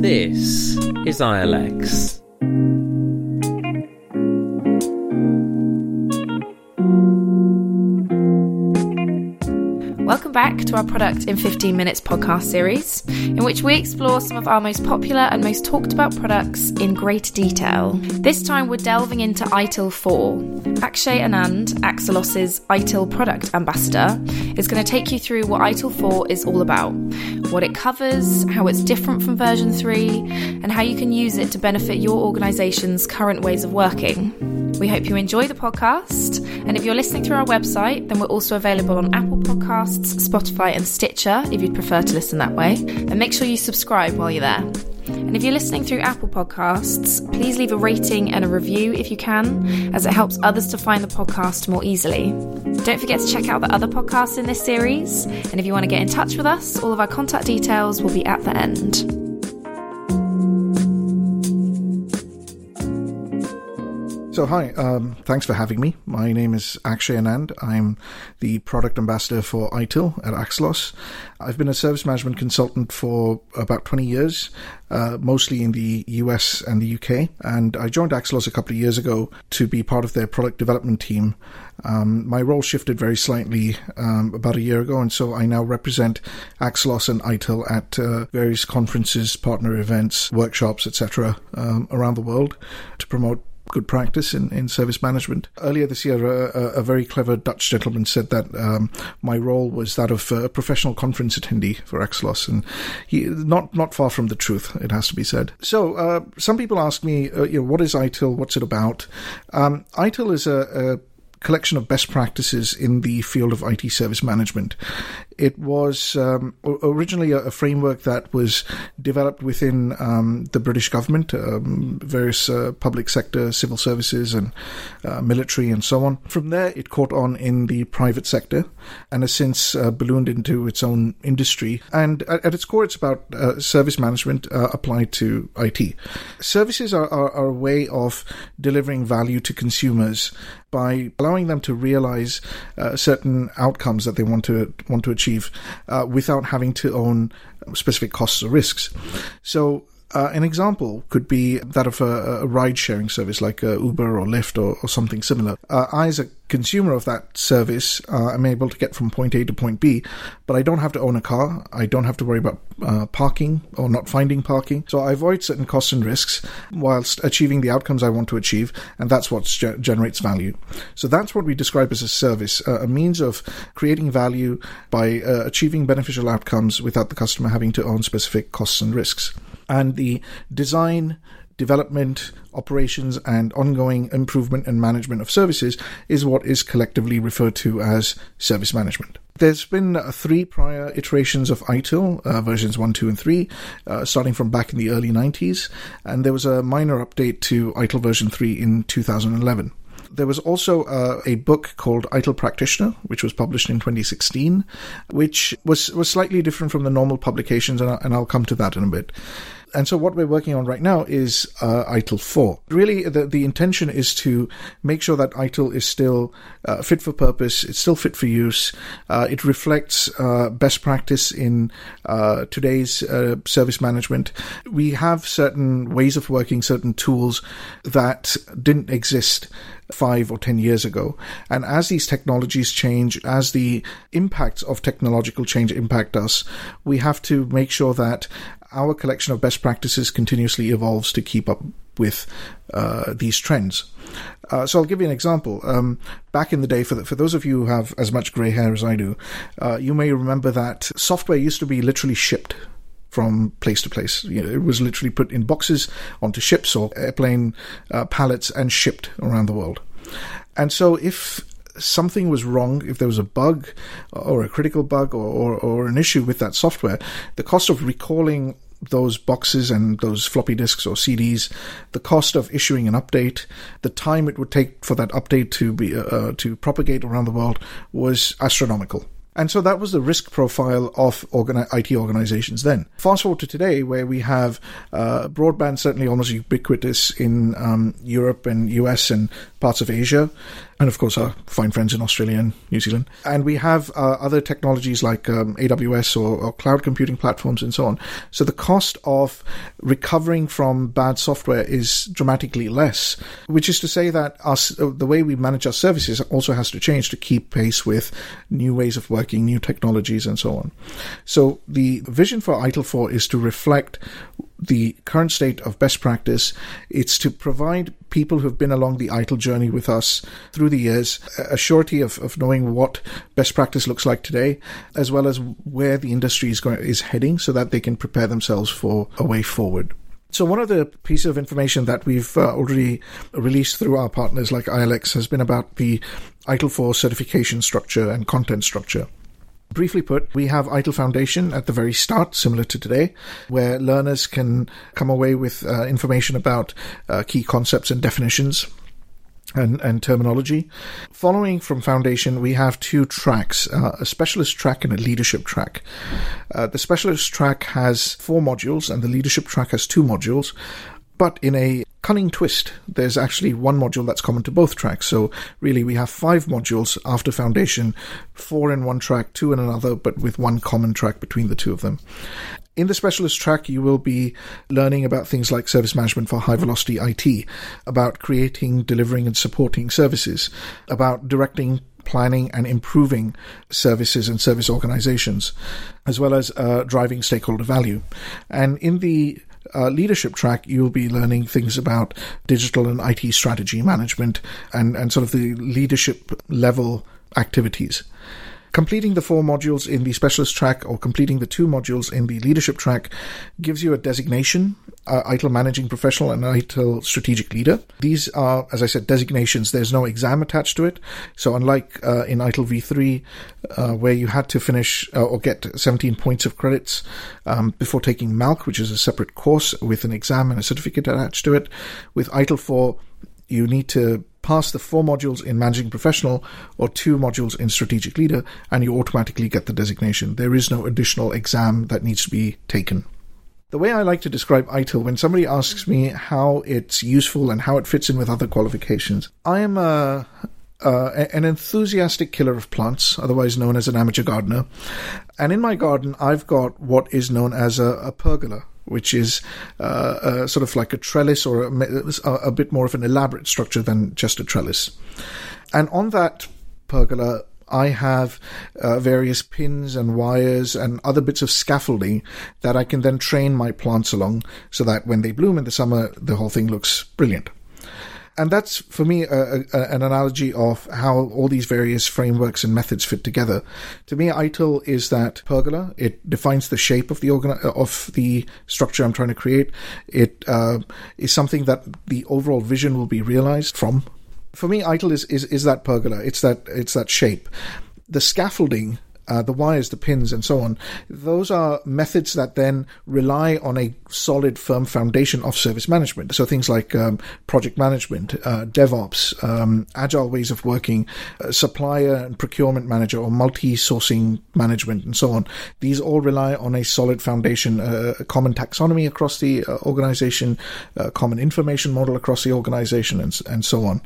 This is ILX. Back to our Product in 15 Minutes podcast series, in which we explore some of our most popular and most talked about products in great detail. This time we're delving into ITIL 4. Akshay Anand, Axelos's ITIL product ambassador, is going to take you through what ITIL 4 is all about, what it covers, how it's different from version 3, and how you can use it to benefit your organization's current ways of working. We hope you enjoy the podcast. And if you're listening through our website, then we're also available on Apple Podcasts, Spotify, and Stitcher if you'd prefer to listen that way. And make sure you subscribe while you're there. And if you're listening through Apple Podcasts, please leave a rating and a review if you can, as it helps others to find the podcast more easily. Don't forget to check out the other podcasts in this series. And if you want to get in touch with us, all of our contact details will be at the end. So, hi, um, thanks for having me. My name is Akshay Anand. I'm the product ambassador for ITIL at Axelos. I've been a service management consultant for about 20 years, uh, mostly in the US and the UK. And I joined Axelos a couple of years ago to be part of their product development team. Um, my role shifted very slightly um, about a year ago, and so I now represent Axelos and ITIL at uh, various conferences, partner events, workshops, etc., um, around the world to promote good practice in, in service management. Earlier this year, a, a very clever Dutch gentleman said that um, my role was that of a professional conference attendee for Axelos, and he not not far from the truth. It has to be said. So, uh, some people ask me, uh, you know, what is ITIL? What's it about? Um, ITIL is a, a collection of best practices in the field of IT service management. It was um, originally a, framework that was developed within um, the British government, um, various uh, public sector, civil services, and uh, military, and so on. From there, it caught on in the private sector and has since uh, ballooned into its own industry. And at, at its core, it's about uh, service management uh, applied to IT. Services are, are, are a way of delivering value to consumers by allowing them to realize uh, certain outcomes that they want to want to achieve uh, without having to own specific costs or risks. So uh, an example could be that of a, a ride sharing service like uh, Uber or Lyft or, or something similar. Uh, I, as a consumer of that service, uh, I'm able to get from point A to point B, but I don't have to own a car. I don't have to worry about uh, parking or not finding parking. So I avoid certain costs and risks whilst achieving the outcomes I want to achieve, and that's what ge- generates value. So that's what we describe as a service, uh, a means of creating value by achieving beneficial outcomes without the customer having to own specific costs and risks and the design, development, operations, and ongoing improvement and management of services is what is collectively referred to as service management. There's been uh, three prior iterations of ITIL, uh, versions 1, 2, and 3, uh, starting from back in the early 90s, and there was a minor update to ITIL version 3 in 2011. There was also uh, a book called ITIL Practitioner, which was published in 2016, which was, was slightly different from the normal publications, and, I, and I'll come to that in a bit. And so what we're working on right now is uh, ITIL 4. Really, the, the intention is to make sure that ITIL is still uh, fit for purpose, it's still fit for use, uh, it reflects uh, best practice in uh, today's uh, service management. We have certain ways of working, certain tools that didn't exist five or ten years ago. And as these technologies change, as the impacts of technological change impact us, we have to make sure that our collection of best practices continuously evolves to keep up with uh, these trends. Uh, so I'll give you an example. Um, back in the day, for the, for those of you who have as much grey hair as I do, uh, you may remember that software used to be literally shipped from place to place. You know, it was literally put in boxes onto ships or airplane uh, pallets and shipped around the world. And so if something was wrong, if there was a bug or a critical bug or, or, or an issue with that software, the cost of recalling those boxes and those floppy disks or CDs, the cost of issuing an update, the time it would take for that update to be uh, uh, to propagate around the world was astronomical. And so that was the risk profile of organi- IT organizations then. Fast forward to today, where we have uh, broadband certainly almost ubiquitous in um, Europe and US and parts of Asia, and of course our fine friends in Australia and New Zealand. And we have uh, other technologies like um, AWS or, or, cloud computing platforms and so on. So the cost of recovering from bad software is dramatically less, which is to say that our, the way we manage our services also has to change to keep pace with new ways of working, new technologies, and so on. So the vision for ITIL 4 is to reflect the current state of best practice. It's to provide people who've been along the ITIL journey with us through the years a surety of, of knowing what best practice looks like today, as well as where the industry is going is heading, so that they can prepare themselves for a way forward. So one of the pieces of information that we've uh, already released through our partners like ILX has been about the ITIL 4 certification structure and content structure. Briefly put, we have ITIL Foundation at the very start, similar to today, where learners can come away with uh, information about uh, key concepts and definitions. And, and, terminology. Following from Foundation, we have two tracks uh, a specialist track and a leadership track. Uh, the specialist track has four modules, and the leadership track has two modules. But in a cunning twist, there's actually one module that's common to both tracks. So really, we have five modules after Foundation, four in one track, two in another, but with one common track between the two of them. In the specialist track, you will be learning about things like service management for high velocity IT, about creating, delivering, and supporting services, about directing planning and improving services and service organizations, as well as uh, driving stakeholder value. And in the uh, leadership track, you'll be learning things about digital and IT strategy management and, and sort of the leadership level activities. Completing the four modules in the specialist track or completing the two modules in the leadership track gives you a designation, uh, ITIL managing professional and ITIL strategic leader. These are, as I said, designations. There's no exam attached to it. So unlike uh, in ITIL V3, uh, where you had to finish uh, or get 17 points of credits um, before taking MALC, which is a separate course with an exam and a certificate attached to it, with ITIL 4, you need to pass the four modules in managing professional or two modules in strategic leader, and you automatically get the designation. There is no additional exam that needs to be taken. The way I like to describe ITIL, when somebody asks me how it's useful and how it fits in with other qualifications, I am a, uh, an enthusiastic killer of plants, otherwise known as an amateur gardener. And in my garden, I've got what is known as a, a pergola, which is uh, uh, sort of like a trellis or a, a, bit more of an elaborate structure than just a trellis. And on that pergola, I have uh, various pins and wires and other bits of scaffolding that I can then train my plants along so that when they bloom in the summer, the whole thing looks brilliant and that's for me a, a, an analogy of how all these various frameworks and methods fit together. To me, ITIL is that pergola. It defines the shape of the organ- of the structure I'm trying to create. It uh, is something that the overall vision will be realized from. For me, ITIL is, is, is that pergola. It's that it's that shape. The scaffolding uh, the wires, the pins, and so on. Those are methods that then rely on a solid, firm foundation of service management. So things like um, project management, uh, DevOps, um, agile ways of working, uh, supplier and procurement manager, or multi-sourcing management, and so on. These all rely on a solid foundation, uh, a common taxonomy across the uh, organization, a common information model across the organization, and, and so on.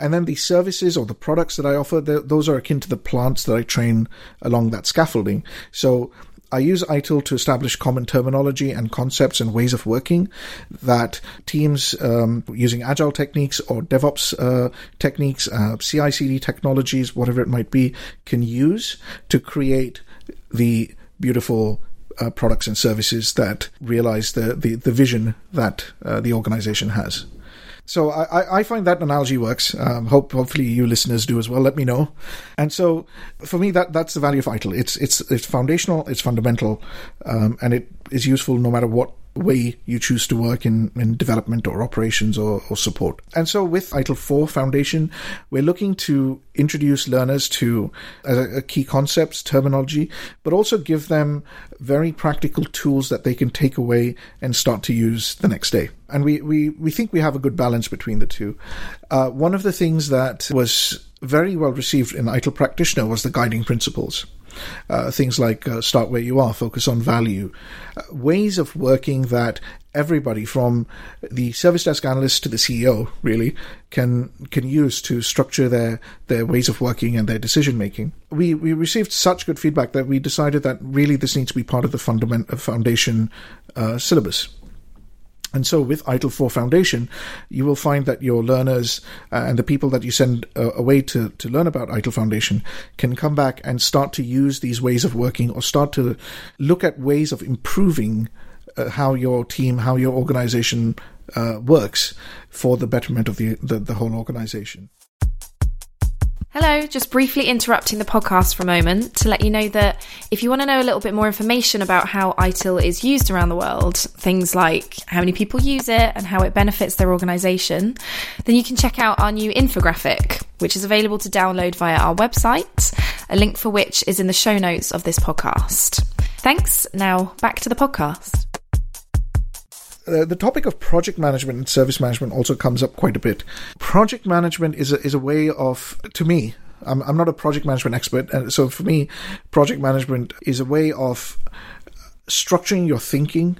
And then the services or the products that I offer, those are akin to the plants that I train along that scaffolding. So I use ITIL to establish common terminology and concepts and ways of working that teams um, using agile techniques or DevOps uh, techniques, uh, CI CD technologies, whatever it might be, can use to create the beautiful uh, products and services that realize the, the, the vision that uh, the organization has. So I, I find that analogy works. Um, hope hopefully you listeners do as well. Let me know. And so for me, that that's the value of ITIL. It's it's it's foundational. It's fundamental, um, and it is useful no matter what way you choose to work in, in development or operations or, or support. And so with ITIL 4 Foundation, we're looking to introduce learners to a, a key concepts, terminology, but also give them very practical tools that they can take away and start to use the next day. And we, we, we think we have a good balance between the two. Uh, one of the things that was very well received in ITIL Practitioner was the guiding principles. Uh, things like uh, start where you are, focus on value, uh, ways of working that everybody from the service desk analyst to the CEO really can can use to structure their their ways of working and their decision making. We we received such good feedback that we decided that really this needs to be part of the fundament foundation uh, syllabus. And so with ITIL 4 Foundation, you will find that your learners uh, and the people that you send uh, away to, to learn about ITIL Foundation can come back and start to use these ways of working or start to look at ways of improving uh, how your team, how your organization uh, works for the betterment of the, the, the whole organization. Hello, just briefly interrupting the podcast for a moment to let you know that if you want to know a little bit more information about how ITIL is used around the world, things like how many people use it and how it benefits their organisation, then you can check out our new infographic, which is available to download via our website, a link for which is in the show notes of this podcast. Thanks. Now back to the podcast. Uh, the topic of project management and service management also comes up quite a bit. Project management is a, is a way of, to me, I'm, I'm not a project management expert, and so for me, project management is a way of structuring your thinking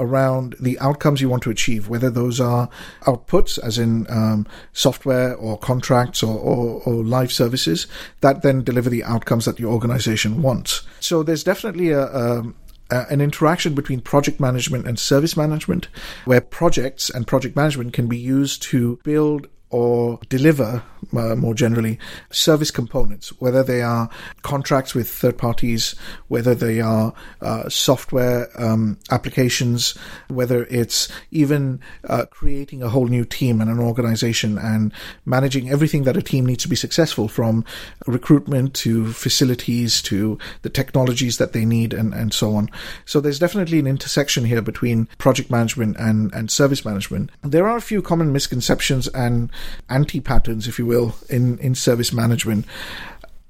around the outcomes you want to achieve, whether those are outputs, as in um, software or contracts or, or, or, live services, that then deliver the outcomes that your organization wants. So there's definitely a, a uh, an interaction between project management and service management, where projects and project management can be used to build or deliver, uh, more generally, service components, whether they are contracts with third parties, whether they are uh, software um, applications, whether it's even uh, creating a whole new team and an organization and managing everything that a team needs to be successful from recruitment to facilities to the technologies that they need and, and so on. So there's definitely an intersection here between project management and, and service management. There are a few common misconceptions and anti patterns, if you will, in, in service management.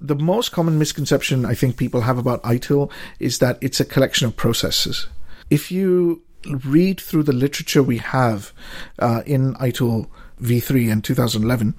The most common misconception I think people have about ITIL is that it's a collection of processes. If you read through the literature we have uh, in ITIL v3 in 2011,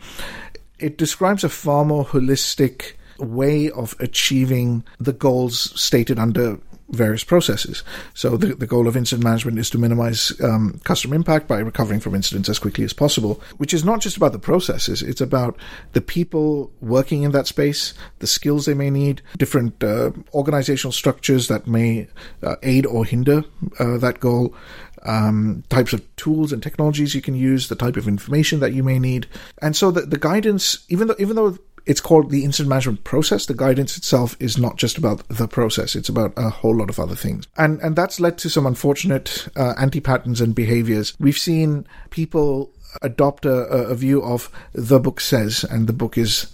it describes a far more holistic way of achieving the goals stated under various processes. So the, the goal of incident management is to minimize um, customer impact by recovering from incidents as quickly as possible, which is not just about the processes. It's about the people working in that space, the skills they may need, different uh, organizational structures that may uh, aid or hinder uh, that goal. Um, types of tools and technologies you can use, the type of information that you may need, and so the, the guidance, even though even though it's called the incident management process. The guidance itself is not just about the process; it's about a whole lot of other things, and and that's led to some unfortunate uh, anti patterns and behaviors. We've seen people adopt a, a, view of the book says, and the book is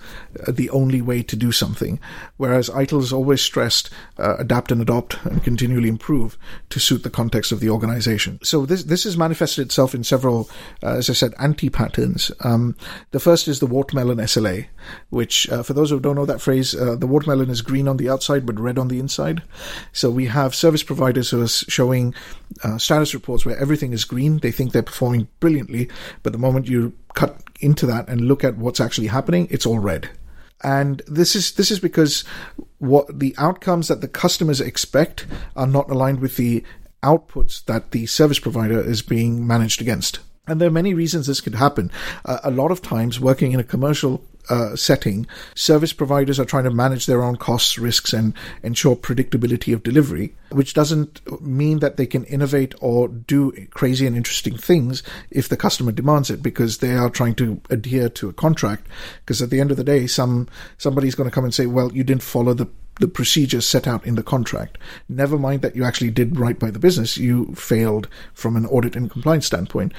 uh, the only way to do something. Whereas has always stressed uh, adapt and adopt and continually improve to suit the context of the organization. So this this has manifested itself in several, uh, as I said, anti patterns. Um, the first is the watermelon SLA, which, uh, for those who don't know that phrase, uh, the watermelon is green on the outside but red on the inside. So we have service providers who are showing uh, status reports where everything is green. They think they're performing brilliantly, but the moment you cut into that and look at what's actually happening, it's all red. And this is this is because what the outcomes that the customers expect are not aligned with the outputs that the service provider is being managed against. And there are many reasons this could happen. Uh, a lot of times, working in a commercial uh, setting, service providers are trying to manage their own costs, risks, and ensure predictability of delivery, which doesn't mean that they can innovate or do crazy and interesting things if the customer demands it, because they are trying to adhere to a contract. Because at the end of the day, some somebody's going to come and say, "Well, you didn't follow the the procedures set out in the contract. Never mind that you actually did right by the business, you failed from an audit and compliance standpoint.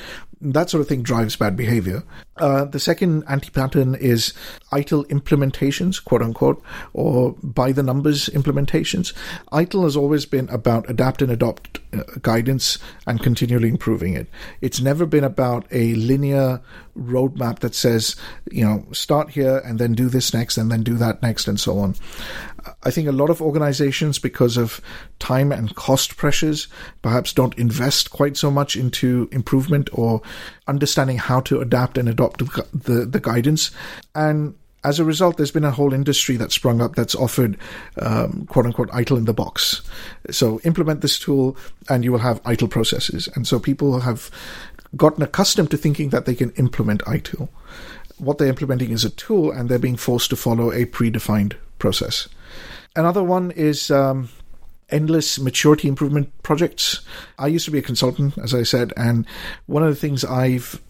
That sort of thing drives bad behavior. Uh, the second anti pattern is ITIL implementations, quote unquote, or by the numbers implementations. ITIL has always been about adapt and adopt uh, guidance and continually improving it. It's never been about a linear roadmap that says, you know, start here and then do this next and then do that next and so on. I think a lot of organizations, because of time and cost pressures, perhaps don't invest quite so much into improvement or understanding how to adapt and adopt the, the guidance. And as a result, there's been a whole industry that's sprung up that's offered um, quote unquote ITIL in the box. So implement this tool and you will have ITIL processes. And so people have gotten accustomed to thinking that they can implement ITIL. What they're implementing is a tool and they're being forced to follow a predefined process. Another one is um, endless maturity improvement projects. I used to be a consultant, as I said, and one of the things I've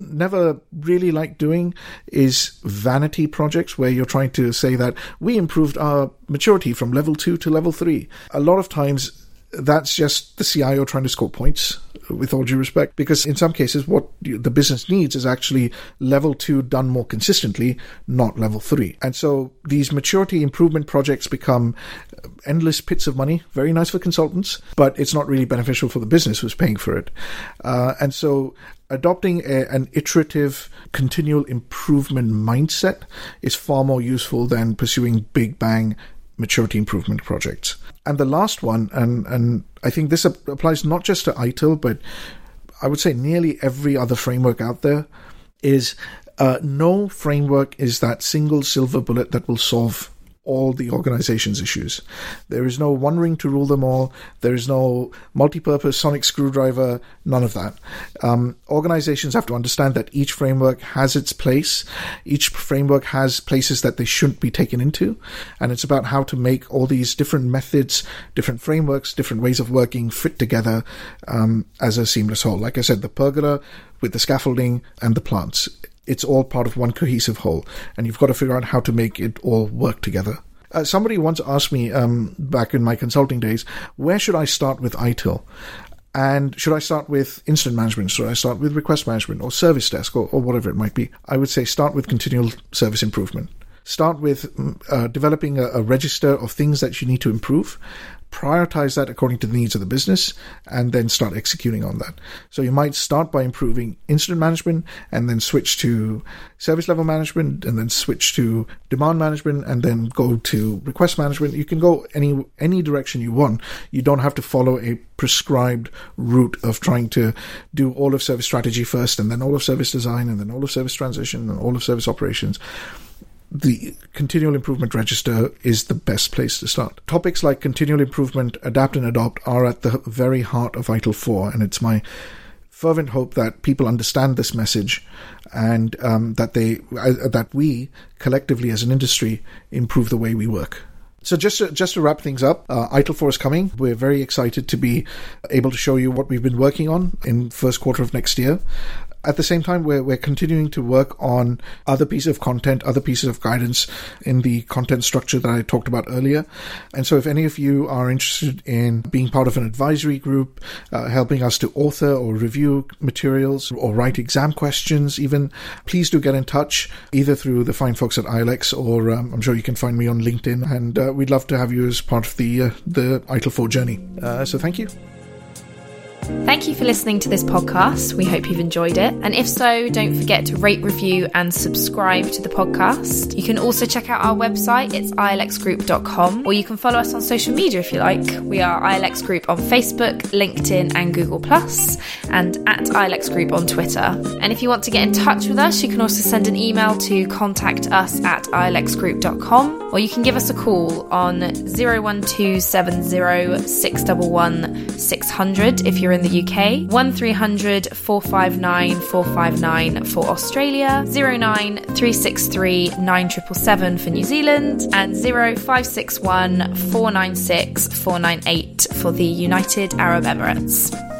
never really liked doing is vanity projects where you're trying to say that we improved our maturity from level two to level three. A lot of times that's just the CIO trying to score points with all due respect, because in some cases, what the business needs is actually level two done more consistently, not level three. And so these maturity improvement projects become endless pits of money, very nice for consultants, but it's not really beneficial for the business who's paying for it. Uh, and so adopting a, an iterative, continual improvement mindset is far more useful than pursuing big bang maturity improvement projects. And the last one, and, and I think this applies not just to ITIL, but I would say nearly every other framework out there, is uh, no framework is that single silver bullet that will solve all the organization's issues. There is no one ring to rule them all. There is no multi-purpose sonic screwdriver. None of that. Um, organizations have to understand that each framework has its place. Each framework has places that they shouldn't be taken into, and it's about how to make all these different methods, different frameworks, different ways of working fit together um, as a seamless whole. Like I said, the pergola with the scaffolding and the plants it's all part of one cohesive whole, and you've got to figure out how to make it all work together. Uh, somebody once asked me um, back in my consulting days, where should I start with ITIL? And should I start with incident management? Should I start with request management or service desk or, or whatever it might be? I would say start with continual service improvement. Start with mm, uh, developing a, a register of things that you need to improve prioritize that according to the needs of the business, and then start executing on that. So you might start by improving incident management and then switch to service level management and then switch to demand management and then go to request management. You can go any any direction you want. You don't have to follow a prescribed route of trying to do all of service strategy first and then all of service design and then all of service transition and all of service operations the continual improvement register is the best place to start. Topics like continual improvement, adapt and adopt are at the very heart of ITIL 4, and it's my fervent hope that people understand this message and um, that they uh, that we collectively as an industry improve the way we work. So just to, just to wrap things up, uh, ITIL 4 is coming. We're very excited to be able to show you what we've been working on in first quarter of next year at the same time, we're, we're continuing to work on other pieces of content, other pieces of guidance in the content structure that I talked about earlier. And so if any of you are interested in being part of an advisory group, uh, helping us to author or review materials or write exam questions, even, please do get in touch either through the fine folks at ILX or um, I'm sure you can find me on LinkedIn. And uh, we'd love to have you as part of the, uh, the ITIL 4 journey. Uh, so thank you. Thank you for listening to this podcast. We hope you've enjoyed it. And if so, don't forget to rate, review, and subscribe to the podcast. You can also check out our website, it's ilxgroup.com, or you can follow us on social media if you like. We are ILX Group on Facebook, LinkedIn, and Google, and at ILX Group on Twitter. And if you want to get in touch with us, you can also send an email to contact us at ilxgroup.com, or you can give us a call on 01270 611 600 if you're in the UK, 1300 459 459 for Australia, 09363 9777 for New Zealand, and 0561 496 498 for the United Arab Emirates.